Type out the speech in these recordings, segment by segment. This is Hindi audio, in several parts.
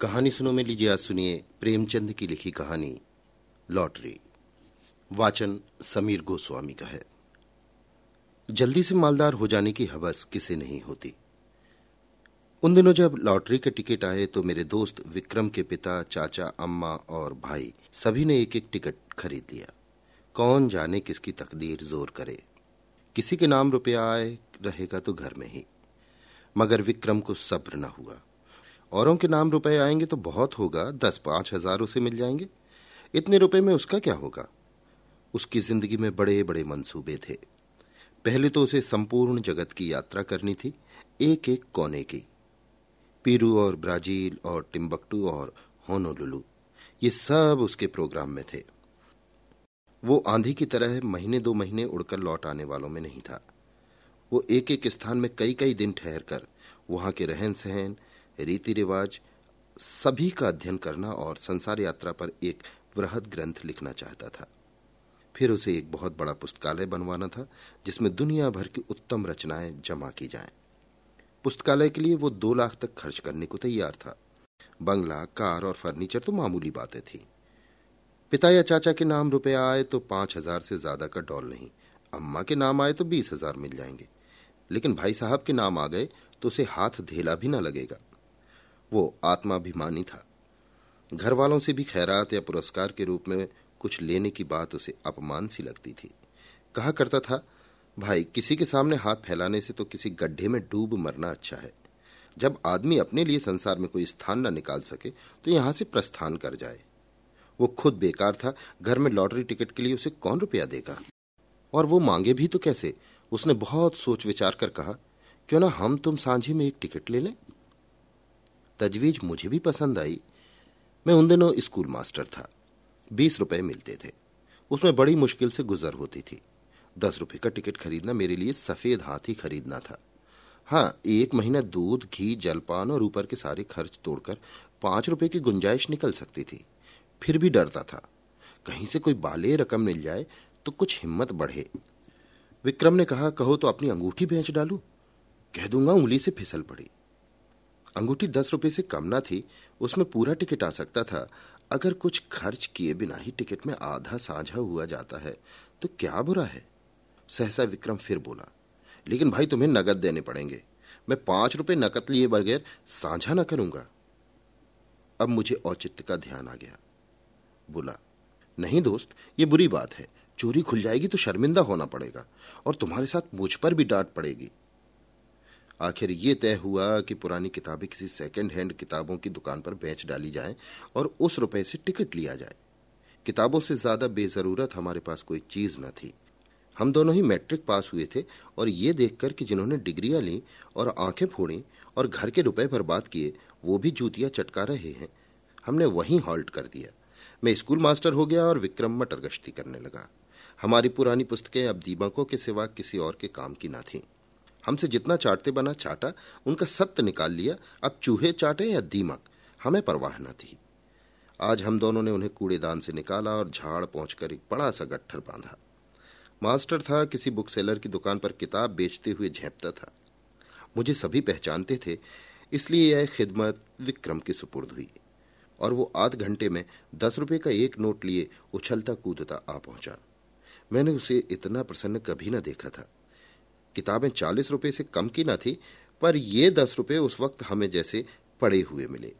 कहानी सुनो में लीजिए, आज सुनिए प्रेमचंद की लिखी कहानी, लॉटरी। वाचन समीर गोस्वामी का है। जल्दी से मालदार हो जाने की हवस किसे नहीं होती। उन दिनों जब लॉटरी के टिकट आए तो मेरे दोस्त विक्रम के पिता, चाचा, अम्मा और भाई सभी ने एक एक टिकट खरीद लिया। कौन जाने किसकी तकदीर ज़ोर करे। किसी के नाम रुपया आए, रहेगा तो घर में ही। मगर विक्रम को सब्र न हुआ। औरों के नाम रुपए आएँगे तो बहुत होगा दस पाँच हज़ार उसे मिल जाएँगे। इतने रुपए में उसका क्या होगा? उसकी ज़िंदगी में बड़े बड़े मंसूबे थे। पहले तो उसे संपूर्ण जगत की यात्रा करनी थी एक एक कोने की। पीरू और ब्राज़ील और टिम्बकटू और होनोलुलू, ये सब उसके प्रोग्राम में थे। वो आंधी की तरह महीने दो महीने उड़कर लौट आने वालों में नहीं था। वो एक एक स्थान में कई कई दिन ठहर कर, वहाँ के रहन सहन रीति रिवाज सभी का अध्ययन करना और संसार यात्रा पर एक वृहद ग्रंथ लिखना चाहता था। फिर उसे एक बहुत बड़ा पुस्तकालय बनवाना था, जिसमें दुनिया भर की उत्तम रचनाएँ जमा की जाएँ। पुस्तकालय के लिए वो दो लाख तक खर्च करने को तैयार था। बंगला, कार और फर्नीचर तो मामूली बातें थी। पिता या चाचा के नाम रुपया आए तो पाँच हज़ार से ज़्यादा का डॉल नहीं, अम्मा के नाम आए तो बीस हज़ार मिल जाएँगे। लेकिन भाई साहब के नाम आ गए तो उसे हाथ धेला भी न लगेगा। वो आत्माभिमानी था। घर वालों से भी खैरात या पुरस्कार के रूप में कुछ लेने की बात उसे अपमान सी लगती थी। कहा करता था, भाई, किसी के सामने हाथ फैलाने से तो किसी गड्ढे में डूब मरना अच्छा है। जब आदमी अपने लिए संसार में कोई स्थान न निकाल सके तो यहाँ से प्रस्थान कर जाए। वो खुद बेकार था, घर में लॉटरी टिकट के लिए उसे कौन रुपया देगा? और वो मांगे भी तो कैसे? उसने बहुत सोच विचार कर कहा, क्यों ना हम तुम सांझे में एक टिकट ले लें? तजवीज मुझे भी पसंद आई। मैं उन दिनों स्कूल मास्टर था। बीस रुपए मिलते थे। उसमें बड़ी मुश्किल से गुजर होती थी। दस रुपए का टिकट खरीदना मेरे लिए सफ़ेद हाथ खरीदना था। हाँ एक महीना दूध, घी, जलपान और ऊपर के सारे खर्च तोड़कर पाँच रुपए की गुंजाइश निकल सकती थी। फिर भी डरता था। कहीं से कोई बाले रकम मिल जाए तो कुछ हिम्मत बढ़े। विक्रम ने कहा, कहो तो अपनी अंगूठी बेच डालू? कह दूँगा, उंगली से फिसल पड़ी। अंगूठी दस रुपए से कम ना थी, उसमें पूरा टिकट आ सकता था। अगर कुछ खर्च किए बिना ही टिकट में आधा साझा हुआ जाता है तो क्या बुरा है? सहसा विक्रम फिर बोला, लेकिन भाई तुम्हें नगद देने पड़ेंगे। मैं पाँच रुपए नकद लिए बगैर साझा ना करूँगा। अब मुझे औचित्य का ध्यान आ गया। बोला, नहीं दोस्त, ये बुरी बात है। चोरी खुल जाएगी तो शर्मिंदा होना पड़ेगा और तुम्हारे साथ मुझ पर भी डांट पड़ेगी। आखिर ये तय हुआ कि पुरानी किताबें किसी सेकंड हैंड किताबों की दुकान पर बेच डाली जाएँ और उस रुपए से टिकट लिया जाए। किताबों से ज़्यादा बेजरूरत हमारे पास कोई चीज़ न थी। हम दोनों ही मैट्रिक पास हुए थे और ये देखकर कि जिन्होंने डिग्रियाँ ली और आँखें फोड़ी और घर के रुपए बर्बाद किए, वो भी जूतियाँ चटका रहे हैं। हमने वहीं हॉल्ट कर दिया। मैं स्कूल मास्टर हो गया और विक्रम मटर गश्ती करने लगा। हमारी पुरानी पुस्तकें अब दीपकों के सिवा किसी और के काम की न थीं। हमसे जितना चाटते बना चाटा, उनका सत्य निकाल लिया। अब चूहे चाटे या दीमक? हमें परवाह न थी। आज हम दोनों ने उन्हें कूड़ेदान से निकाला और झाड़ पहुंचकर एक बड़ा सा गट्ठर बांधा। मास्टर था, किसी बुक सेलर की दुकान पर किताब बेचते हुए झेपता था। मुझे सभी पहचानते थे, इसलिए यह खिदमत विक्रम की सुपुर्द हुई। और वो आध घंटे में दस रुपये का एक नोट लिए उछलता कूदता आ पहुँचा। मैंने उसे इतना प्रसन्न कभी न देखा था। किताबें चालीस रुपए से कम की न थी, पर ये दस रुपए उस वक्त हमें जैसे पड़े हुए मिले।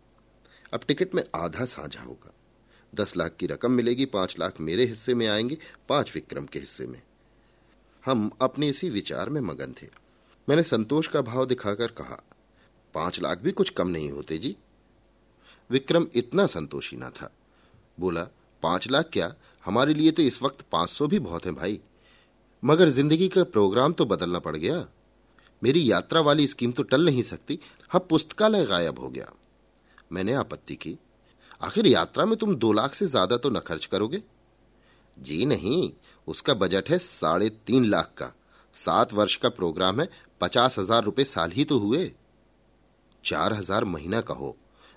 अब टिकट में आधा साझा होगा। दस लाख की रकम मिलेगी, पाँच लाख मेरे हिस्से में आएँगे, पाँच विक्रम के हिस्से में। हम अपने इसी विचार में मगन थे। मैंने संतोष का भाव दिखाकर कहा, पाँच लाख भी कुछ कम नहीं होते जी। विक्रम इतना संतोषी ना था। बोला, पाँच लाख क्या? हमारे लिए तो इस वक्त पाँच सौ भी बहुत है भाई। मगर ज़िंदगी का प्रोग्राम तो बदलना पड़ गया। मेरी यात्रा वाली स्कीम तो टल नहीं सकती। हाँ पुस्तकालय गायब हो गया। मैंने आपत्ति की। आखिर यात्रा में तुम दो लाख से ज़्यादा तो न खर्च करोगे? जी नहीं, उसका बजट है साढ़े तीन लाख का। सात वर्ष का प्रोग्राम है, पचास हज़ार रुपए साल ही तो हुए। चार हज़ार महीना का हो।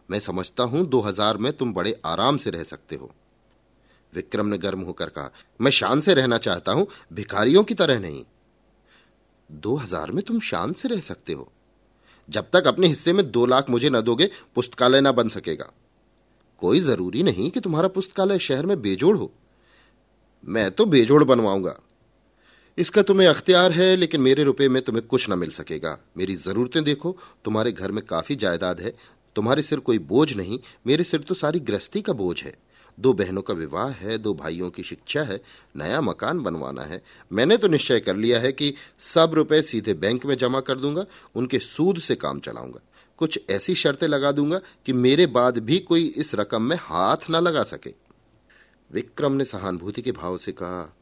मैं समझता हूँ दो हज़ार में तुम बड़े आराम से रह सकते हो। विक्रम ने गर्म होकर कहा, मैं शान से रहना चाहता हूँ, भिखारियों की तरह नहीं। दो हज़ार में तुम शान से रह सकते हो। जब तक अपने हिस्से में दो लाख मुझे न दोगे, पुस्तकालय ना बन सकेगा। कोई ज़रूरी नहीं कि तुम्हारा पुस्तकालय शहर में बेजोड़ हो। मैं तो बेजोड़ बनवाऊँगा। इसका तुम्हें अख्तियार है, लेकिन मेरे रुपए में तुम्हें कुछ न मिल सकेगा। मेरी जरूरतें देखो, तुम्हारे घर में काफ़ी जायदाद है, तुम्हारे सिर कोई बोझ नहीं, मेरे सिर तो सारी गृहस्थी का बोझ है। दो बहनों का विवाह है, दो भाइयों की शिक्षा है, नया मकान बनवाना है। मैंने तो निश्चय कर लिया है कि सब रुपए सीधे बैंक में जमा कर दूँगा, उनके सूद से काम चलाऊँगा। कुछ ऐसी शर्तें लगा दूँगा कि मेरे बाद भी कोई इस रकम में हाथ ना लगा सके। विक्रम ने सहानुभूति के भाव से कहा,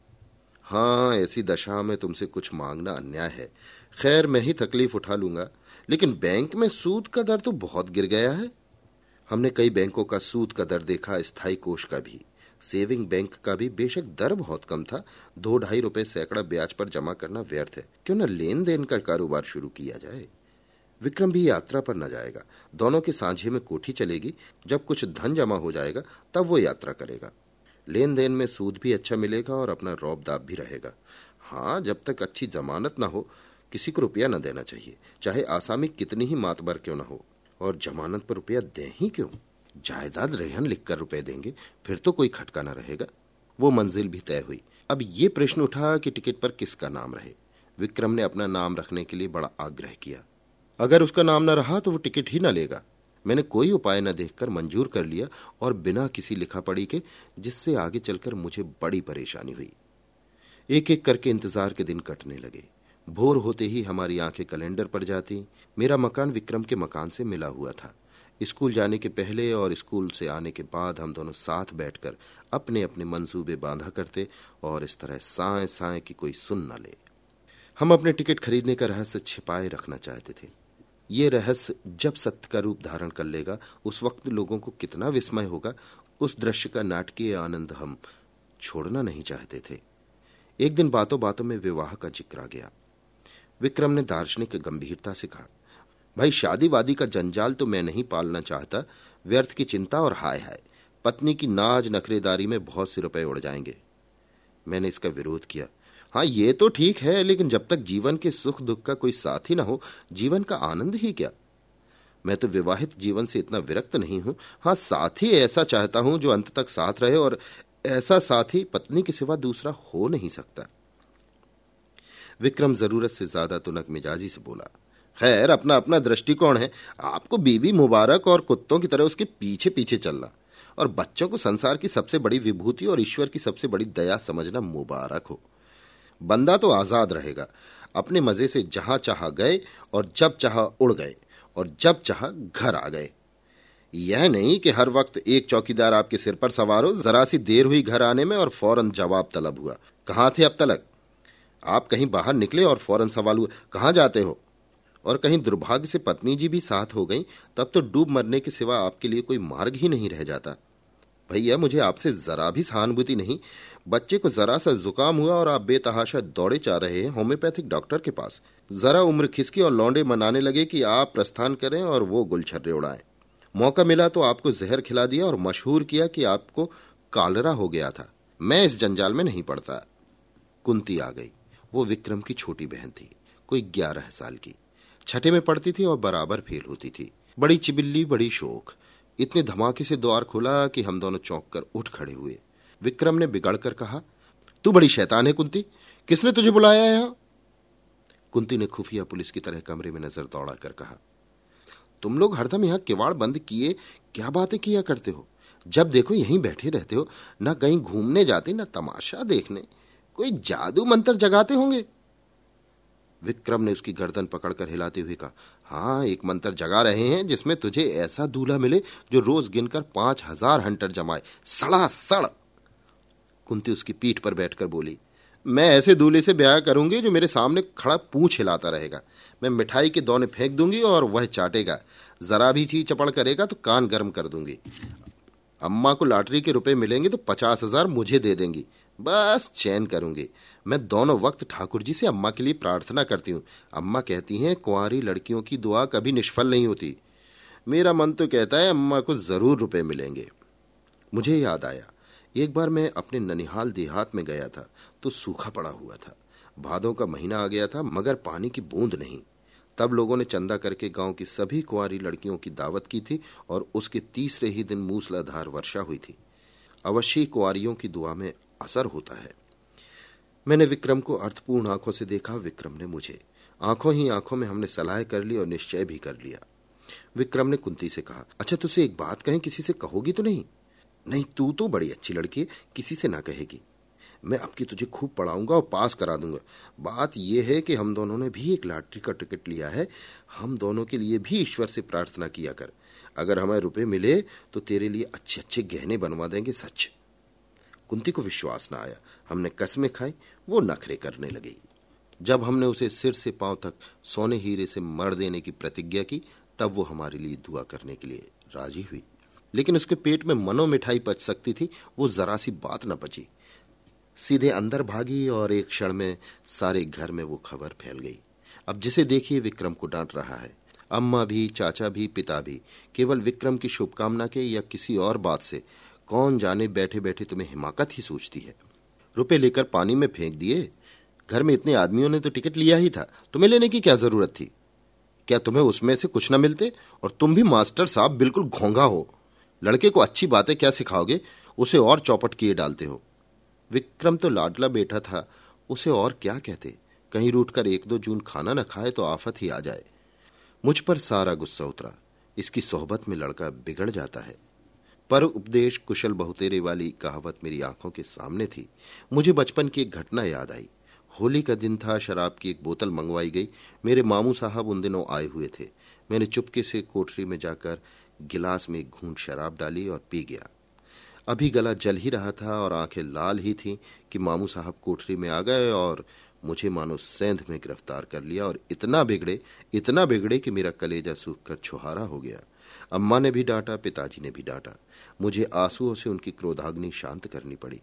हाँ, ऐसी दशा में तुमसे कुछ मांगना अन्याय है। खैर, मैं ही तकलीफ़ उठा लूँगा, लेकिन बैंक में सूद का दर तो बहुत गिर गया है। हमने कई बैंकों का सूद का दर देखा, स्थायी कोष का भी। सेविंग बैंक का भी बेशक दर बहुत कम था। दो ढाई रुपए सैकड़ा ब्याज पर जमा करना व्यर्थ है। क्यों न लेन देन का कारोबार शुरू किया जाए? विक्रम भी यात्रा पर न जाएगा। दोनों के सांझे में कोठी चलेगी। जब कुछ धन जमा हो जाएगा, तब वो यात्रा करेगा। लेन देन में सूद भी अच्छा मिलेगा और अपना रौब दाब भी रहेगा। हाँ जब तक अच्छी जमानत न हो, किसी को रुपया न देना चाहिए। चाहे आसामी कितनी ही मातबर क्यों न हो। और जमानत पर रुपया दें ही क्यों? जायदाद रेहन लिखकर रुपए देंगे, फिर तो कोई खटका न रहेगा। वो मंजिल भी तय हुई। अब ये प्रश्न उठा कि टिकट पर किसका नाम रहे। विक्रम ने अपना नाम रखने के लिए बड़ा आग्रह किया। अगर उसका नाम न रहा तो वो टिकट ही न लेगा। मैंने कोई उपाय न देखकर मंजूर कर लिया और बिना किसी लिखा पड़ी के, जिससे आगे चलकर मुझे बड़ी परेशानी हुई। एक एक करके इंतज़ार के दिन कटने लगे। भोर होते ही हमारी आँखें कैलेंडर पर जाती। मेरा मकान विक्रम के मकान से मिला हुआ था। स्कूल जाने के पहले और स्कूल से आने के बाद हम दोनों साथ बैठकर अपने अपने मंसूबे बांधा करते और इस तरह साए साए की कोई सुन न ले। हम अपने टिकट खरीदने का रहस्य छिपाए रखना चाहते थे। ये रहस्य जब सत्य का रूप धारण कर लेगा, उस वक्त लोगों को कितना विस्मय होगा, उस दृश्य का नाटकीय आनंद हम छोड़ना नहीं चाहते थे। एक दिन बातों बातों में विवाह का ज़िक्र आ गया। विक्रम ने दार्शनिक गंभीरता से कहा, भाई शादी वादी का जंजाल तो मैं नहीं पालना चाहता। व्यर्थ की चिंता और हाय हाय। पत्नी की नाज नखरेदारी में बहुत से रुपए उड़ जाएँगे। मैंने इसका विरोध किया। हाँ ये तो ठीक है, लेकिन जब तक जीवन के सुख दुख का कोई साथ ही ना हो, जीवन का आनंद ही क्या? मैं तो विवाहित जीवन से इतना विरक्त नहीं हूँ। हाँ साथी ऐसा चाहता हूँ जो अंत तक साथ रहे और ऐसा साथी पत्नी के सिवा दूसरा हो नहीं सकता। विक्रम ज़रूरत से ज़्यादा तुनक मिजाजी से बोला, खैर, अपना अपना दृष्टिकोण है। आपको बीबी मुबारक और कुत्तों की तरह उसके पीछे पीछे चलना। और बच्चों को संसार की सबसे बड़ी विभूति और ईश्वर की सबसे बड़ी दया समझना मुबारक हो। बंदा तो आज़ाद रहेगा। अपने मज़े से जहाँ चाह गए और जब चाह उड़ गए और जब चाह घर आ गए। यह नहीं कि हर वक्त एक चौकीदार आपके सिर पर सवार हो, जरा सी देर हुई घर आने में और फ़ौरन जवाब तलब हुआ। कहाँ थे अब तलक? आप कहीं बाहर निकले और फ़ौरन सवाल हुआ कहाँ जाते हो? और कहीं दुर्भाग्य से पत्नी जी भी साथ हो गई, तब तो डूब मरने के सिवा आपके लिए कोई मार्ग ही नहीं रह जाता। भैया, मुझे आपसे जरा भी सहानुभूति नहीं। बच्चे को जरा सा जुकाम हुआ और आप बेतहाशा दौड़े जा रहे हैं होम्योपैथिक डॉक्टर के पास। जरा उम्र खिसकी और लौंडे मनाने लगे कि आप प्रस्थान करें और वो गुलछर्रे उड़ाएँ। मौका मिला तो आपको जहर खिला दिया और मशहूर किया कि आपको कालरा हो गया था। मैं इस जंजाल में नहीं पड़ता। कुंती आ गई। वो विक्रम की छोटी बहन थी, कोई ग्यारह साल की। छठे में पढ़ती थी और बराबर फेल होती थी। बड़ी चिबिल्ली, बड़ी शोक। इतने धमाके से द्वार खोला कि हम दोनों चौंक कर उठ खड़े हुए। विक्रम ने बिगड़कर कहा, तू बड़ी शैतान है, कुंती। किसने तुझे बुलाया यहाँ? कुंती ने खुफिया पुलिस की तरह कमरे में नज़र दौड़ा कर कहा, तुम लोग हरदम यहाँ किवाड़ बंद किए, क्या बातें किया करते हो? जब देखो यहीं बैठे रहते हो, ना कहीं घूमने जाते, ना तमाशा देखने। कोई जादू मंत्र जगाते होंगे। विक्रम ने उसकी गर्दन पकड़कर हिलाते हुए कहा हाँ एक मंत्र जगा रहे हैं जिसमें तुझे ऐसा दूल्हा मिले जो रोज गिनकर पाँच हज़ार हंटर जमाए। सड़ा, सड़! कुंती उसकी पीठ पर बैठकर बोली, मैं ऐसे दूल्हे से ब्याह करूँगी जो मेरे सामने खड़ा पूछ हिलाता रहेगा। मैं मिठाई के दौने फेंक दूँगी और वह चाटेगा। जरा भी ची चपड़ करेगा तो कान गर्म कर दूँगी। अम्मा को लॉटरी के रुपए मिलेंगे तो पचास हज़ार मुझे दे देंगी। बस चैन करूँगी। मैं दोनों वक्त ठाकुर जी से अम्मा के लिए प्रार्थना करती हूँ। अम्मा कहती हैं, कुंवारी लड़कियों की दुआ कभी निष्फल नहीं होती। मेरा मन तो कहता है अम्मा को ज़रूर रुपए मिलेंगे। मुझे याद आया, एक बार मैं अपने ननिहाल देहात में गया था तो सूखा पड़ा हुआ था। भादों का महीना आ गया था, मगर पानी की बूंद नहीं। तब लोगों ने चंदा करके गाँव की सभी कुंवारी लड़कियों की दावत की थी और उसके तीसरे ही दिन मूसलाधार वर्षा हुई थी। अवश्य कुंवारियों की दुआ में असर होता है। मैंने विक्रम को अर्थपूर्ण आँखों से देखा, विक्रम ने मुझे। आँखों ही आँखों में हमने सलाह कर ली और निश्चय भी कर लिया। विक्रम ने कुंती से कहा अच्छा तुझसे एक बात कहें, किसी से कहोगी तो नहीं? नहीं, तू तो बड़ी अच्छी लड़की किसी से ना कहेगी। मैं अब की तुझे खूब पढ़ाऊँगा और पास करा दूँगा। बात यह है कि हम दोनों ने भी एक लॉटरी का टिकट लिया है। हम दोनों के लिए भी ईश्वर से प्रार्थना किया कर। अगर हमें रुपए मिले तो तेरे लिए अच्छे अच्छे गहने बनवा देंगे, सच। कुंती को विश्वास न आया। हमने कस्में खाई, वो नखरे करने लगी। जब हमने उसे सिर से पाँव तक सोने हीरे से मर देने की प्रतिज्ञा की, तब वो हमारे लिए दुआ करने के लिए राज़ी हुई। लेकिन उसके पेट में मनो मिठाई पच सकती थी, वो जरा सी बात न बची सीधे अंदर भागी और एक क्षण में सारे घर में वो खबर फैल गई। अब जिसे देखिए विक्रम को डांट रहा है। अम्मा भी, चाचा भी, पिता भी, केवल विक्रम की शुभकामना के या किसी और बात से कौन जाने बैठे बैठे तुम्हें हिमाकत ही सोचती है। रुपए लेकर पानी में फेंक दिए। घर में इतने आदमियों ने तो टिकट लिया ही था। तुम्हें लेने की क्या ज़रूरत थी? क्या तुम्हें उसमें से कुछ न मिलते? और तुम भी मास्टर साहब बिल्कुल घोंगा हो। लड़के को अच्छी बातें क्या सिखाओगे? उसे और चौपट किए डालते हो। विक्रम तो लाडला बेटा था। उसे और क्या कहते? कहीं रूटकर एक दो जून खाना न खाए तो आफत ही आ जाए। मुझ पर सारा गुस्सा उतरा। इसकी सोहबत में लड़का बिगड़ जाता है। पर उपदेश कुशल बहुतेरे वाली कहावत मेरी आँखों के सामने थी। मुझे बचपन की एक घटना याद आई। होली का दिन था, शराब की एक बोतल मंगवाई गई। मेरे मामू साहब उन दिनों आए हुए थे। मैंने चुपके से कोठरी में जाकर गिलास में घूंट शराब डाली और पी गया। अभी गला जल ही रहा था और आँखें लाल ही थीं कि मामू साहब कोठरी में आ गए और मुझे मानो सेंध में गिरफ़्तार कर लिया और इतना बिगड़े इतना बिगड़े कि मेरा कलेजा सूख कर छुहारा हो गया। अम्मा ने भी डांटा, पिताजी ने भी डांटा। मुझे आंसुओं से उनकी क्रोधाग्नि शांत करनी पड़ी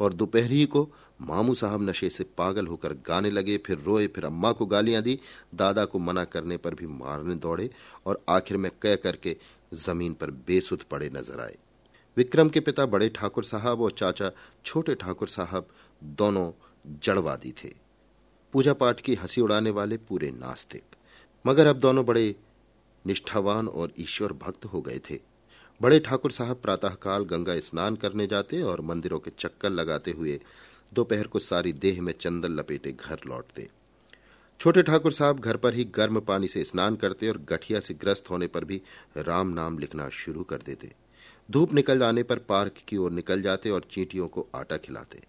और दोपहर ही को मामू साहब नशे से पागल होकर गाने लगे, फिर रोए, फिर अम्मा को गालियाँ दी, दादा को मना करने पर भी मारने दौड़े और आखिर में कह करके ज़मीन पर बेसुध पड़े नज़र आए। विक्रम के पिता बड़े ठाकुर साहब और चाचा छोटे ठाकुर साहब दोनों जड़वादी थे। पूजा पाठ की हँसी उड़ाने वाले पूरे नास्तिक। मगर अब दोनों बड़े निष्ठावान और ईश्वर भक्त हो गए थे। बड़े ठाकुर साहब प्रातःकाल गंगा स्नान करने जाते और मंदिरों के चक्कर लगाते हुए दोपहर को सारी देह में चंदन लपेटे घर लौटते। छोटे ठाकुर साहब घर पर ही गर्म पानी से स्नान करते और गठिया से ग्रस्त होने पर भी राम नाम लिखना शुरू कर देते। धूप निकल जाने पर पार्क की ओर निकल जाते और चींटियों को आटा खिलाते।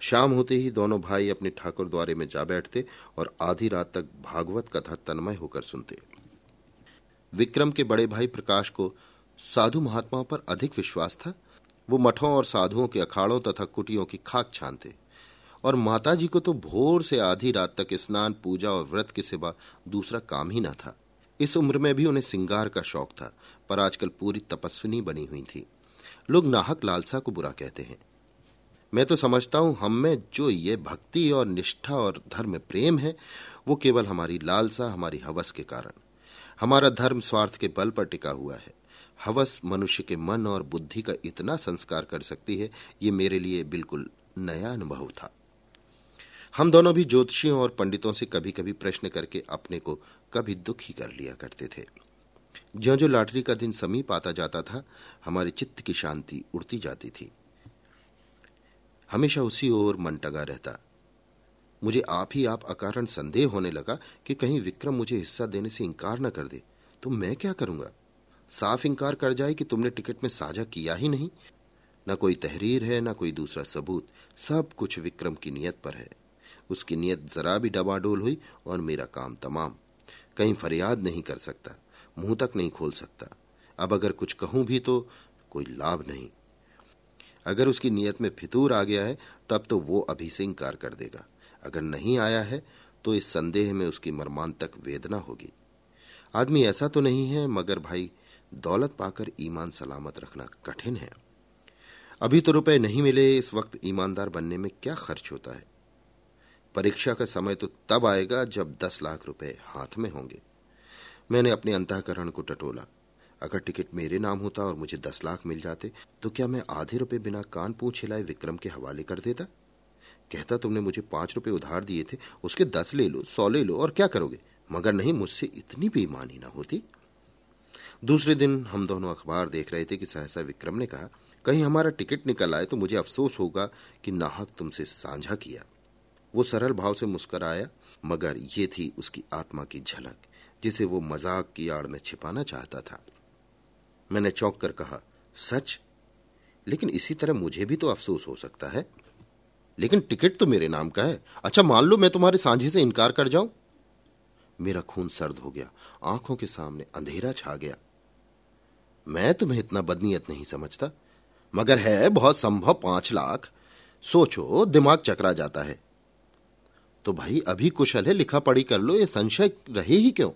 शाम होते ही दोनों भाई अपने ठाकुर द्वारे में जा बैठते और आधी रात तक भागवत कथा तन्मय होकर सुनते। विक्रम के बड़े भाई प्रकाश को साधु महात्माओं पर अधिक विश्वास था। वो मठों और साधुओं के अखाड़ों तथा कुटियों की खाक छानते और माताजी को तो भोर से आधी रात तक स्नान, पूजा और व्रत के सिवा दूसरा काम ही न था। इस उम्र में भी उन्हें सिंगार का शौक था, पर आजकल पूरी तपस्विनी बनी हुई थी। लोग नाहक लालसा को बुरा कहते हैं। मैं तो समझता हूँ हम में जो ये भक्ति और निष्ठा और धर्म प्रेम है, वो केवल हमारी लालसा, हमारी हवस के कारण। हमारा धर्म स्वार्थ के बल पर टिका हुआ है। हवस मनुष्य के मन और बुद्धि का इतना संस्कार कर सकती है, ये मेरे लिए बिल्कुल नया अनुभव था। हम दोनों भी ज्योतिषियों और पंडितों से कभी कभी प्रश्न करके अपने को कभी दुखी कर लिया करते थे। ज्यो जो लॉटरी का दिन समीप आता जाता था, हमारे चित्त की शांति उड़ती जाती थी। हमेशा उसी ओर मन टगा रहता। मुझे आप ही आप अकारण संदेह होने लगा कि कहीं विक्रम मुझे हिस्सा देने से इंकार न कर दे। तो मैं क्या करूँगा? साफ़ इंकार कर जाए कि तुमने टिकट में साझा किया ही नहीं। न कोई तहरीर है, न कोई दूसरा सबूत। सब कुछ विक्रम की नियत पर है। उसकी नियत जरा भी डबाडोल हुई और मेरा काम तमाम। कहीं फरियाद नहीं कर सकता, मुँह तक नहीं खोल सकता। अब अगर कुछ कहूँ भी तो कोई लाभ नहीं। अगर उसकी नियत में फितूर आ गया है, तब तो वो अभी से इंकार कर देगा। अगर नहीं आया है तो इस संदेह में उसकी मरमान तक वेदना होगी। आदमी ऐसा तो नहीं है, मगर भाई, दौलत पाकर ईमान सलामत रखना कठिन है। अभी तो रुपए नहीं मिले, इस वक्त ईमानदार बनने में क्या खर्च होता है? परीक्षा का समय तो तब आएगा जब दस लाख रुपए हाथ में होंगे। मैंने अपने अंतकरण को टटोला। अगर टिकट मेरे नाम होता और मुझे दस लाख मिल जाते तो क्या मैं आधे रुपए बिना कान पूछ हिलाए विक्रम के हवाले कर देता? कहता तुमने मुझे पाँच रुपए उधार दिए थे, उसके दस ले लो, सौ ले लो, और क्या करोगे? मगर नहीं, मुझसे इतनी बेईमानी ना होती। दूसरे दिन हम दोनों अखबार देख रहे थे कि सहसा विक्रम ने कहा, कहीं हमारा टिकट निकल आए तो मुझे अफसोस होगा कि नाहक तुमसे साझा किया। वो सरल भाव से मुस्कराया, मगर ये थी उसकी आत्मा की झलक, जिसे वो मज़ाक की आड़ में छिपाना चाहता था। मैंने चौंक कर कहा, सच? लेकिन इसी तरह मुझे भी तो अफसोस हो सकता है। लेकिन टिकट तो मेरे नाम का है। अच्छा मान लो मैं तुम्हारे सांझे से इनकार कर जाऊँ। मेरा खून सर्द हो गया। आँखों के सामने अंधेरा छा गया। मैं तुम्हें इतना बदनीयत नहीं समझता। मगर है, बहुत संभव पाँच लाख। सोचो, दिमाग चकरा जाता है। तो भाई, अभी कुशल है, लिखा पढ़ी कर लो, ये संशय रहे ही क्यों?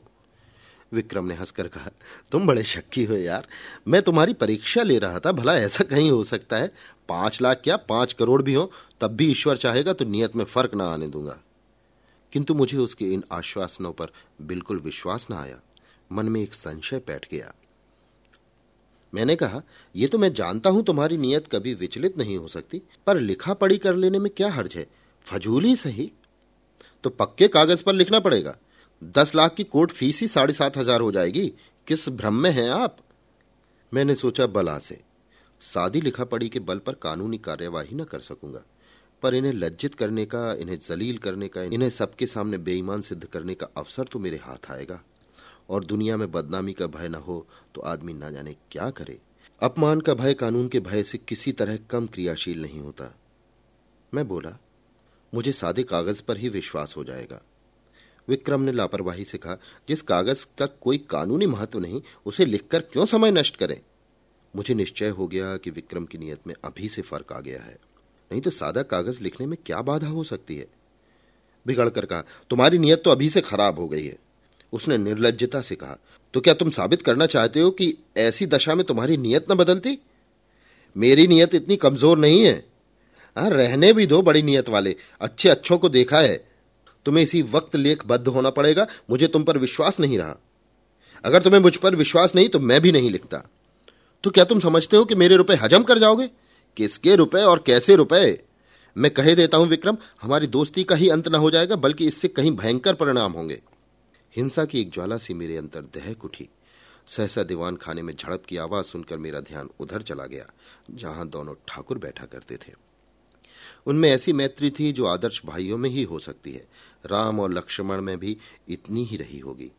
विक्रम ने हंसकर कहा, तुम बड़े शक्की हो यार। मैं तुम्हारी परीक्षा ले रहा था, भला ऐसा कहीं हो सकता है। पाँच लाख क्या पाँच करोड़ भी हो, तब भी ईश्वर चाहेगा तो नियत में फ़र्क ना आने दूँगा। किंतु मुझे उसके इन आश्वासनों पर बिल्कुल विश्वास न आया। मन में एक संशय बैठ गया। मैंने कहा यह तो मैं जानता हूँ तुम्हारी नियत कभी विचलित नहीं हो सकती, पर लिखा पढ़ी कर लेने में क्या हर्ज है? फजूल ही सही। तो पक्के कागज़ पर लिखना पड़ेगा। दस लाख की कोर्ट फ़ीस ही साढ़े सात हज़ार हो जाएगी। किस भ्रम में हैं आप? मैंने सोचा बला से। सादी लिखा पढ़ी के बल पर कानूनी कार्यवाही न कर सकूँगा। पर इन्हें लज्जित करने का, इन्हें जलील करने का, इन्हें सबके सामने बेईमान सिद्ध करने का अवसर तो मेरे हाथ आएगा। और दुनिया में बदनामी का भय न हो तो आदमी ना जाने क्या करे। अपमान का भय, कानून के भय से किसी तरह कम क्रियाशील नहीं होता। मैं बोला, मुझे सादे कागज़ पर ही विश्वास हो जाएगा। विक्रम ने लापरवाही से कहा, जिस कागज़ का कोई कानूनी महत्व नहीं, उसे लिखकर क्यों समय नष्ट करें? मुझे निश्चय हो गया कि विक्रम की नियत में अभी से फ़र्क आ गया है। नहीं तो सादा कागज़ लिखने में क्या बाधा हो सकती है? बिगड़कर कहा, तुम्हारी नियत तो अभी से खराब हो गई है। उसने निर्लजता से कहा तो क्या तुम साबित करना चाहते हो कि ऐसी दशा में तुम्हारी नियत न बदलती? मेरी नियत इतनी कमज़ोर नहीं है। हाँ रहने भी दो बड़ी नियत वाले, अच्छे अच्छों को देखा है। तुम्हें इसी वक्त लेखबद्ध होना पड़ेगा। मुझे तुम पर विश्वास नहीं रहा। अगर तुम्हें मुझ पर विश्वास नहीं तो मैं भी नहीं लिखता। तो क्या तुम समझते हो कि मेरे रुपए हजम कर जाओगे? किसके रुपए और कैसे रुपए? मैं कहे देता हूँ, विक्रम, हमारी दोस्ती का ही अंत न हो जाएगा, बल्कि इससे कहीं भयंकर परिणाम होंगे। हिंसा की एक ज्वाला सी मेरे अंतर दहक उठी। सहसा दीवान खाने में झड़प की आवाज़ सुनकर मेरा ध्यान उधर चला गया, जहाँ दोनों ठाकुर बैठा करते थे। उनमें ऐसी मैत्री थी जो आदर्श भाइयों में ही हो सकती है। राम और लक्ष्मण में भी इतनी ही रही होगी।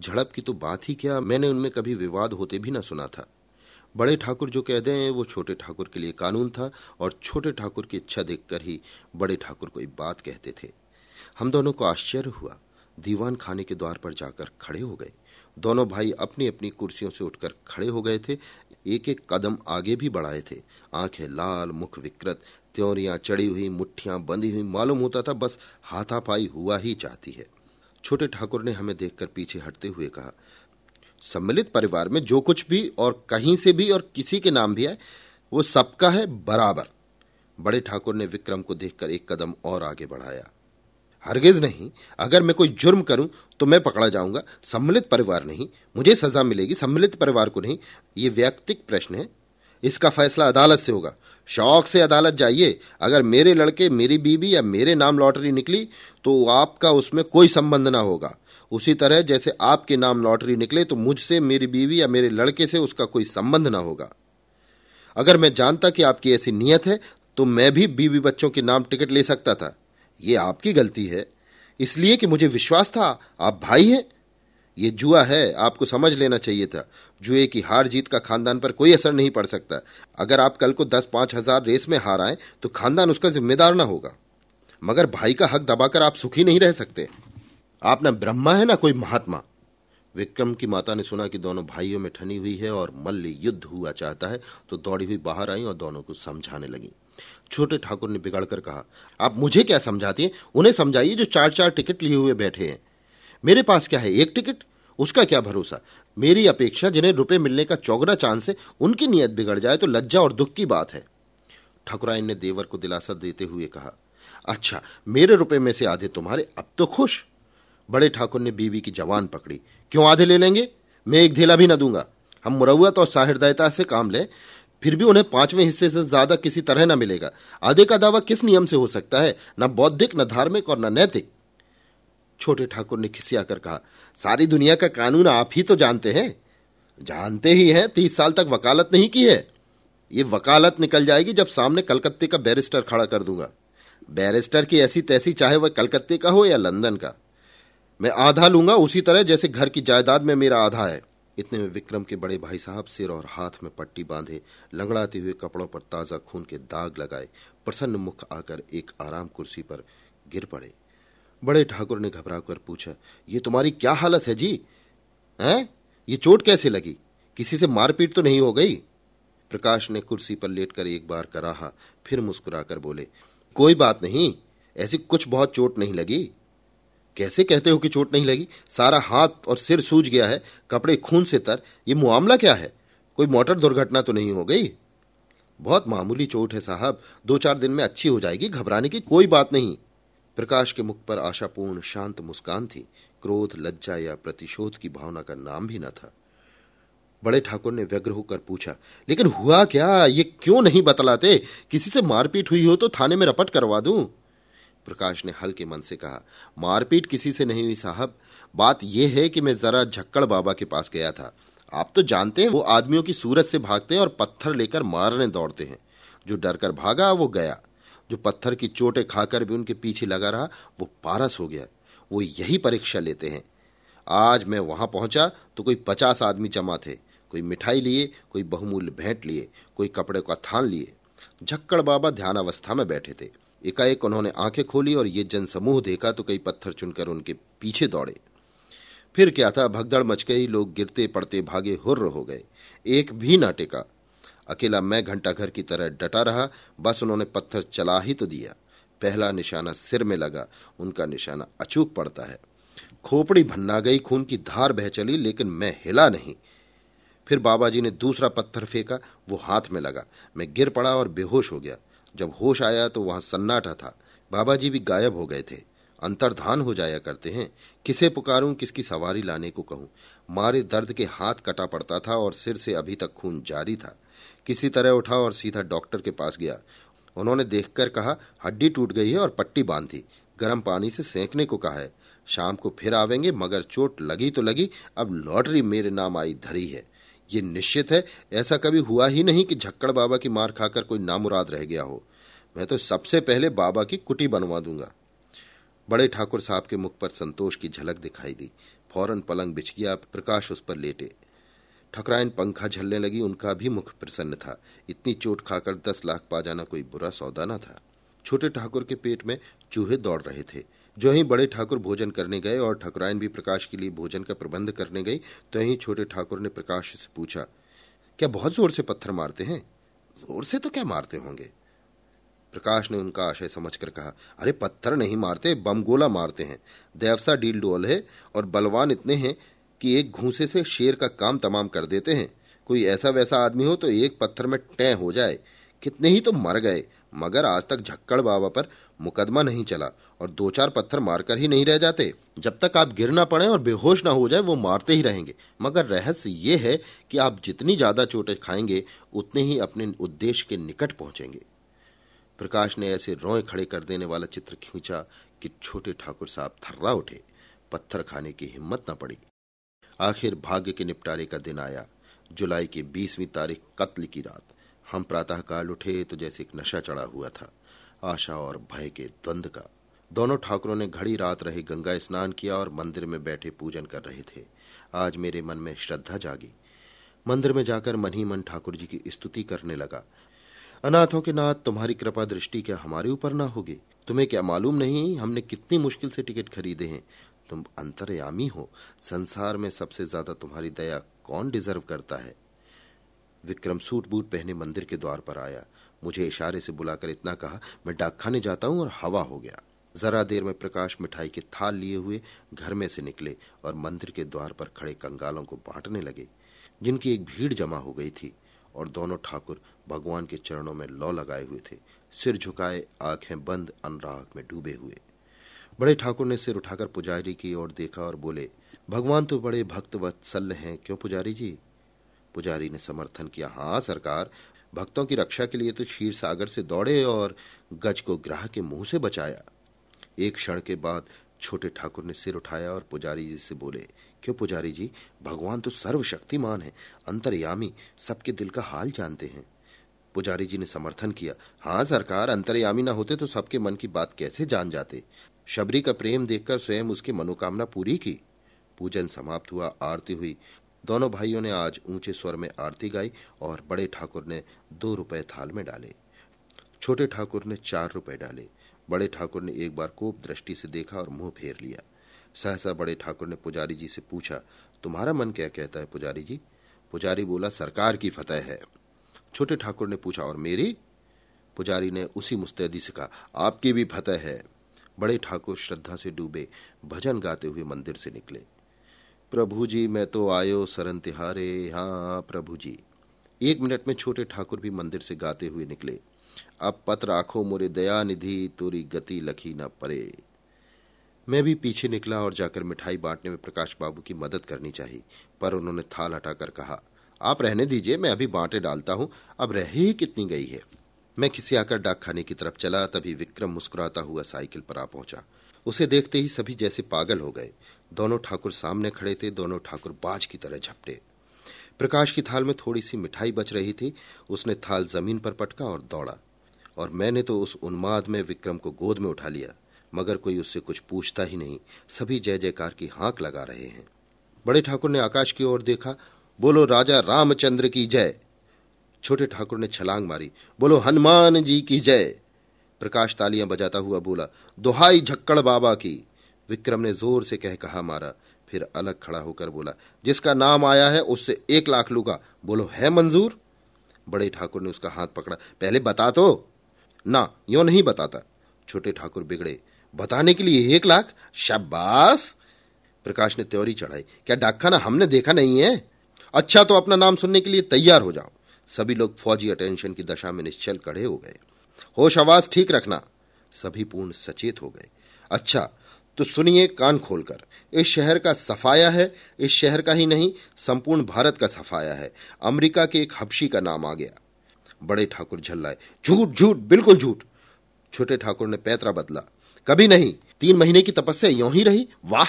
झड़प की तो बात ही क्या, मैंने उनमें कभी विवाद होते भी न सुना था। बड़े ठाकुर जो कह दें, वो छोटे ठाकुर के लिए कानून था और छोटे ठाकुर की इच्छा देखकर ही बड़े ठाकुर कोई बात कहते थे। हम दोनों को आश्चर्य हुआ। दीवान खाने के द्वार पर जाकर खड़े हो गए। दोनों भाई अपनी अपनी कुर्सियों से उठकर खड़े हो गए थे। एक एक कदम आगे भी बढ़ाए थे। आँखें लाल, मुख विकृत त्योरियाँ चढ़ी हुई मुठ्ठियाँ बंधी हुई मालूम होता था बस हाथापाई हुआ ही चाहती है छोटे ठाकुर ने हमें देखकर पीछे हटते हुए कहा सम्मिलित परिवार में जो कुछ भी और कहीं से भी और किसी के नाम भी आए वो सबका है बराबर बड़े ठाकुर ने विक्रम को देखकर एक कदम और आगे बढ़ाया हरगिज नहीं अगर मैं कोई जुर्म करूँ तो मैं पकड़ा जाऊँगा सम्मिलित परिवार नहीं मुझे सजा मिलेगी सम्मिलित परिवार को नहीं ये व्यक्तिक प्रश्न है इसका फैसला अदालत से होगा शौक से अदालत जाइए। अगर मेरे लड़के, मेरी बीबी या मेरे नाम लॉटरी निकली तो आपका उसमें कोई संबंध ना होगा। उसी तरह जैसे आपके नाम लॉटरी निकले तो मुझसे, मेरी बीवी या मेरे लड़के से उसका कोई संबंध ना होगा। अगर मैं जानता कि आपकी ऐसी नियत है तो मैं भी बीवी बच्चों के नाम टिकट ले सकता था। ये आपकी गलती है। इसलिए कि मुझे विश्वास था, आप भाई हैं। ये जुआ है, आपको समझ लेना चाहिए था। जुए की हार जीत का खानदान पर कोई असर नहीं पड़ सकता। अगर आप कल को दस पाँच हज़ार रेस में हार आए तो खानदान उसका जिम्मेदार ना होगा। मगर भाई का हक दबाकर आप सुखी नहीं रह सकते। आप ना ब्रह्मा है ना कोई महात्मा। विक्रम की माता ने सुना कि दोनों भाइयों में ठनी हुई है और मल्ल युद्ध हुआ चाहता है तो दौड़ी हुई बाहर आई और दोनों को समझाने लगी। छोटे ठाकुर ने बिगड़कर कहा, आप मुझे क्या समझाती हैं? उन्हें समझाइए जो चार चार टिकट लिए हुए बैठे हैं। मेरे पास क्या है? एक टिकट? उसका क्या भरोसा? मेरी अपेक्षा जिन्हें रुपए मिलने का चौगरा चांस है उनकी नीयत बिगड़ जाए तो लज्जा और दुख की बात है। ठाकुराइन ने देवर को दिलासा देते हुए कहा अच्छा मेरे रुपए में से आधे तुम्हारे, अब तो खुश। बड़े ठाकुर ने बीवी की जवान पकड़ी। क्यों आधे ले लेंगे? मैं एक धेला भी न दूँगा। हम मुरवत और साहिरदयता से काम लें, फिर भी उन्हें पाँचवें हिस्से से ज़्यादा किसी तरह न मिलेगा। आधे का दावा किस नियम से हो सकता है? न बौद्धिक, न धार्मिक और न नैतिक। छोटे ठाकुर ने खिसिया कर कहा, सारी दुनिया का कानून आप ही तो जानते हैं। जानते ही हैं, तीस साल तक वकालत नहीं की है। ये वकालत निकल जाएगी जब सामने कलकत्ते का बैरिस्टर खड़ा कर दूँगा। बैरिस्टर की ऐसी तैसी चाहे वह कलकत्ते का हो या लंदन का। मैं आधा लूँगा उसी तरह जैसे घर की जायदाद में मेरा आधा है। इतने में विक्रम के बड़े भाई साहब सिर और हाथ में पट्टी बांधे, लंगड़ाते हुए कपड़ों पर ताज़ा खून के दाग लगाए, प्रसन्न मुख आकर एक आराम कुर्सी पर गिर पड़े। बड़े ठाकुर ने घबराकर पूछा, ये तुम्हारी क्या हालत है जी? हैं? ये चोट कैसे लगी? किसी से मारपीट तो नहीं हो गई? प्रकाश ने कुर्सी पर लेटकर एक बार कराहा, फिर मुस्कुराकर बोले, कोई बात नहीं, ऐसी कुछ बहुत चोट नहीं लगी। कैसे कहते हो कि चोट नहीं लगी? सारा हाथ और सिर सूज गया है, कपड़े खून से तर, ये मामला क्या है? कोई मोटर दुर्घटना तो नहीं हो गई? बहुत मामूली चोट है साहब, दो चार दिन में अच्छी हो जाएगी, घबराने की कोई बात नहीं। प्रकाश के मुख पर आशापूर्ण शांत मुस्कान थी। क्रोध, लज्जा या प्रतिशोध की भावना का नाम भी न था। बड़े ठाकुर ने व्यग्र होकर पूछा, लेकिन हुआ क्या? ये क्यों नहीं बतलाते? किसी से मारपीट हुई हो तो थाने में रपट करवा दूँ? प्रकाश ने हल्के मन से कहा, मारपीट किसी से नहीं हुई, साहब। बात यह है कि मैं जरा झक्कड़ बाबा के पास गया था। आप तो जानते हैं, वो आदमियों की सूरत से भागते हैं और पत्थर लेकर मारने दौड़ते हैं। जो डरकर भागा, वो गया। जो पत्थर की चोटें खाकर भी उनके पीछे लगा रहा, वो पारस हो गया। वो यही परीक्षा लेते हैं। आज मैं वहाँ पहुँचा तो कोई पचास आदमी जमा थे। कोई मिठाई लिए, कोई बहुमूल्य भेंट लिए, कोई कपड़े का थान लिए। झक्कड़ बाबा ध्यान अवस्था में बैठे थे। एकाएक उन्होंने आँखें खोली और ये जनसमूह देखा तो कई पत्थर चुनकर उनके पीछे दौड़े। फिर क्या था, भगदड़ मच गई, लोग गिरते पड़ते भागे हुर्र हो गए। एक भी ना टेका। अकेला मैं घंटा घर की तरह डटा रहा, बस उन्होंने पत्थर चला ही तो दिया। पहला निशाना सिर में लगा, उनका निशाना अचूक पड़ता है। खोपड़ी भन्ना गई, खून की धार बह चली, लेकिन मैं हिला नहीं। फिर बाबा जी ने दूसरा पत्थर फेंका, वो हाथ में लगा। मैं गिर पड़ा और बेहोश हो गया। जब होश आया तो वहाँ सन्नाटा था। बाबा जी भी गायब हो गए थे। अंतर्धान हो जाया करते हैं। किसे पुकारूं, किसकी सवारी लाने को कहूँ। मारे दर्द के हाथ कटा पड़ता था और सिर से अभी तक खून जारी था। किसी तरह उठा और सीधा डॉक्टर के पास गया। उन्होंने देखकर कहा, हड्डी टूट गई है और पट्टी बांधी। गर्म पानी से सेंकने को कहा है। शाम को फिर आवेंगे, मगर चोट लगी तो लगी। अब लॉटरी मेरे नाम आई धरी है। ये निश्चित है, ऐसा कभी हुआ ही नहीं कि झक्कड़ बाबा की मार खाकर कोई नामुराद रह गया हो। मैं तो सबसे पहले बाबा की कुटी बनवा दूँगा। बड़े ठाकुर साहब के मुख पर संतोष की झलक दिखाई दी। फ़ौरन पलंग बिछ गया, प्रकाश उस पर लेटे। ठकराइन पंखा झलने लगी, उनका भी मुख प्रसन्न था। इतनी चोट खाकर दस लाख पा जाना कोई बुरा सौदा न था। छोटे ठाकुर के पेट में चूहे दौड़ रहे थे। जो ही बड़े ठाकुर भोजन करने गए और ठकुराइन भी प्रकाश के लिए भोजन का प्रबंध करने गई तो ही छोटे ठाकुर ने प्रकाश से पूछा, क्या बहुत ज़ोर से पत्थर मारते हैं? ज़ोर से तो क्या मारते होंगे? प्रकाश ने उनका आशय समझकर कहा, अरे, पत्थर नहीं मारते, बम गोला मारते हैं। देवसा डील डोल है और बलवान इतने हैं कि एक घूसे से शेर का काम तमाम कर देते हैं। कोई ऐसा वैसा आदमी हो तो एक पत्थर में टै हो जाए। कितने ही तो मर गए, मगर आज तक झक्कड़ बाबा पर मुकदमा नहीं चला और दो चार पत्थर मारकर ही नहीं रह जाते। जब तक आप गिर ना पड़े और बेहोश ना हो जाए, वो मारते ही रहेंगे। मगर रहस्य ये है कि आप जितनी ज़्यादा चोटें खाएँगे, उतने ही अपने उद्देश्य के निकट पहुँचेंगे। प्रकाश ने ऐसे रोए खड़े कर देने वाला चित्र खींचा कि छोटे ठाकुर साहब थर्रा उठे, पत्थर खाने की हिम्मत न पड़ी। आखिर भाग्य के निपटारे का दिन आया। जुलाई की बीसवीं तारीख कत्ल की रात। हम प्रातःकाल उठे तो जैसे एक नशा चढ़ा हुआ था। आशा और भय के द्वंद का। दोनों ठाकुरों ने घड़ी रात रहे गंगा स्नान किया और मंदिर में बैठे पूजन कर रहे थे। आज मेरे मन में श्रद्धा जागी। मंदिर में जाकर मन ही मन ठाकुर जी की स्तुति करने लगा। अनाथों के नाथ, तुम्हारी कृपा दृष्टि क्या हमारे ऊपर ना होगी? तुम्हें क्या मालूम नहीं, हमने कितनी मुश्किल से टिकट खरीदे हैं। तुम अंतर्यामी हो। संसार में सबसे ज़्यादा तुम्हारी दया कौन डिजर्व करता है? विक्रम सूट बूट पहने मंदिर के द्वार पर आया। मुझे इशारे से बुलाकर इतना कहा, मैं डाकखाने जाता हूँ और हवा हो गया। जरा देर में प्रकाश मिठाई के थाल लिए हुए घर में से निकले और मंदिर के द्वार पर खड़े कंगालों को बांटने लगे, जिनकी एक भीड़ जमा हो गई थी। और दोनों ठाकुर भगवान के चरणों में लौ लगाए हुए थे। सिर झुकाए, आँखें बंद, अनुराग में डूबे हुए। बड़े ठाकुर ने सिर उठाकर पुजारी की ओर देखा और बोले, भगवान तो बड़े भक्त वत्सल हैं। क्यों पुजारी जी? पुजारी ने समर्थन किया हाँ सरकार, भक्तों की रक्षा के लिए तो क्षीर सागर से दौड़े और गज को ग्राह के मुँह से बचाया। एक क्षण के बाद छोटे ठाकुर ने सिर उठाया और पुजारी जी से बोले क्यों पुजारी जी? भगवान तो सर्वशक्तिमान है, अंतर्यामी, सबके दिल का हाल जानते हैं। पुजारी जी ने समर्थन किया हाँ सरकार, अंतर्यामी न होते तो सबके मन की बात कैसे जान जाते? शबरी का प्रेम देखकर स्वयं उसकी मनोकामना पूरी की। पूजन समाप्त हुआ, आरती हुई। दोनों भाइयों ने आज ऊँचे स्वर में आरती गाई और बड़े ठाकुर ने दो रुपए थाल में डाले। छोटे ठाकुर ने चार रुपए डाले। बड़े ठाकुर ने एक बार कोप दृष्टि से देखा और मुँह फेर लिया। सहसा बड़े ठाकुर ने पुजारी जी से पूछा, तुम्हारा मन क्या कहता है पुजारी जी? पुजारी बोला, सरकार की फतेह है। छोटे ठाकुर ने पूछा, और मेरी? पुजारी ने उसी मुस्तैदी से कहा, आपकी भी फतेह है। बड़े ठाकुर श्रद्धा से डूबे, भजन गाते हुए मंदिर से निकले। प्रभु जी, मैं तो आयो सरन तिहारे हाँ प्रभु जी। एक मिनट में छोटे ठाकुर भी मंदिर से गाते हुए निकले। अब पत्र आखो मोरे दया निधि, तोरी गति लखी न परे। मैं भी पीछे निकला और जाकर मिठाई बांटने में प्रकाश बाबू की मदद करनी चाहिए पर उन्होंने थाल हटाकर कहा, आप रहने दीजिए, मैं अभी बांटे डालता हूँ, अब रह ही कितनी गई है? मैं किसी आकर डाक खाने की तरफ़ चला, तभी विक्रम मुस्कुराता हुआ साइकिल पर आ पहुँचा। उसे देखते ही सभी जैसे पागल हो गए। दोनों ठाकुर सामने खड़े थे, दोनों ठाकुर बाज की तरह झपटे। प्रकाश की थाल में थोड़ी सी मिठाई बच रही थी, उसने थाल ज़मीन पर पटका और दौड़ा। और मैंने तो उस उन्माद में विक्रम को गोद में उठा लिया। मगर कोई उससे कुछ पूछता ही नहीं। सभी जय जयकार की हाँक लगा रहे हैं। बड़े ठाकुर ने आकाश की ओर देखा। बोलो, राजा रामचंद्र की जय। छोटे ठाकुर ने छलांग मारी। बोलो, हनुमान जी की जय। प्रकाश तालियाँ बजाता हुआ बोला, दोहाई झक्कड़ बाबा की। विक्रम ने ज़ोर से कह कहा मारा। फिर अलग खड़ा होकर बोला, जिसका नाम आया है, उससे एक लाख लूगा। बोलो, है मंजूर? बड़े ठाकुर ने उसका हाथ पकड़ा, पहले बता तो। ना, यो नहीं बताता। छोटे ठाकुर बिगड़े। बताने के लिए एक लाख। शाबाश। प्रकाश ने त्योरी चढ़ाई। क्या डाकखाना हमने देखा नहीं है? अच्छा तो अपना नाम सुनने के लिए तैयार हो जाओ। सभी लोग फौजी अटेंशन की दशा में निश्चल खड़े हो गए। होश आवाज़ ठीक रखना। सभी पूर्ण सचेत हो गए। अच्छा तो सुनिए कान खोलकर। इस शहर का सफाया है? इस शहर का ही नहीं, संपूर्ण भारत का सफाया है। अमेरिका के एक हबशी का नाम आ गया। बड़े ठाकुर झल्लाए, झूठ झूठ, बिल्कुल झूठ! छोटे ठाकुर ने पैतरा बदला। कभी नहीं। तीन महीने की तपस्या यों ही रही। वाह!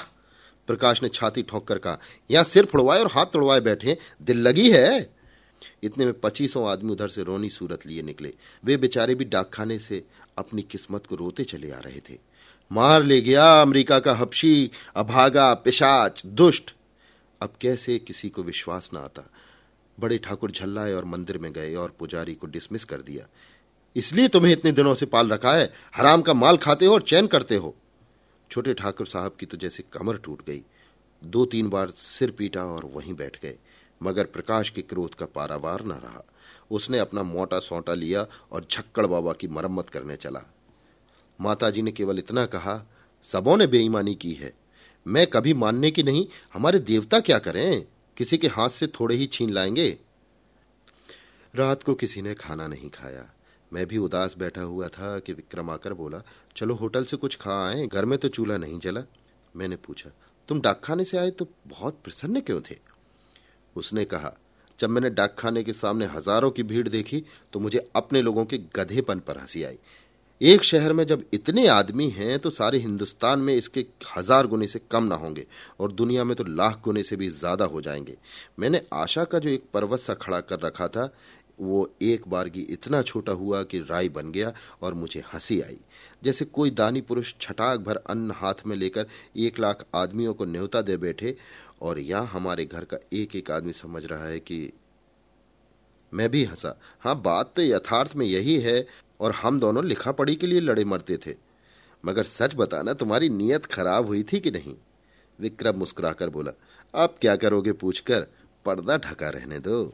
प्रकाश ने छाती ठोक कर कहा, यहाँ सिर फुड़वाए और हाथ तोड़वाए बैठे दिल लगी है? इतने में पच्चीसों आदमी उधर से रोनी सूरत लिए निकले। वे बेचारे भी डाकखाने से अपनी किस्मत को रोते चले आ रहे थे। मार ले गया अमेरिका का हबशी, अभागा, पिशाच, दुष्ट। अब कैसे किसी को विश्वास न आता? बड़े ठाकुर झल्लाए और मंदिर में गए और पुजारी को डिसमिस कर दिया। इसलिए तुम्हें इतने दिनों से पाल रखा है, हराम का माल खाते हो और चैन करते हो। छोटे ठाकुर साहब की तो जैसे कमर टूट गई। दो तीन बार सिर पीटा और वहीं बैठ गए, मगर प्रकाश के क्रोध का पारावार न रहा। उसने अपना मोटा सोटा लिया और झक्कड़ बाबा की मरम्मत करने चला। माताजी ने केवल इतना कहा, सबों ने बेईमानी की है। मैं कभी मानने की नहीं, हमारे देवता क्या करें? किसी के हाथ से थोड़े ही छीन लाएँगे? रात को किसी ने खाना नहीं खाया। मैं भी उदास बैठा हुआ था कि विक्रम आकर बोला, चलो होटल से कुछ खा आए, घर में तो चूल्हा नहीं जला। मैंने पूछा, तुम डाक खाने से आए तो बहुत प्रसन्न क्यों थे? उसने कहा, जब मैंने डाक खाने के सामने हज़ारों की भीड़ देखी तो मुझे अपने लोगों के गधेपन पर हँसी आई। एक शहर में जब इतने आदमी हैं तो सारे हिंदुस्तान में इसके हज़ार गुने से कम ना होंगे, और दुनिया में तो लाख गुने से भी ज़्यादा हो जाएँगे। मैंने आशा का जो एक पर्वत सा खड़ा कर रखा था वो एक बार की इतना छोटा हुआ कि राय बन गया और मुझे हँसी आई। जैसे कोई दानी पुरुष छटाक भर अन्न हाथ में लेकर एक लाख आदमियों को न्योता दे बैठे और यहाँ हमारे घर का एक एक आदमी समझ रहा है कि मैं भी हंसा। हाँ बात तो यथार्थ में यही है और हम दोनों लिखा पढ़ी के लिए लड़े मरते थे। मगर सच बताना, तुम्हारी नीयत खराब हुई थी कि नहीं? विक्रम मुस्कुराकर बोला, आप क्या करोगे पूछकर? पर्दा ढका रहने दो।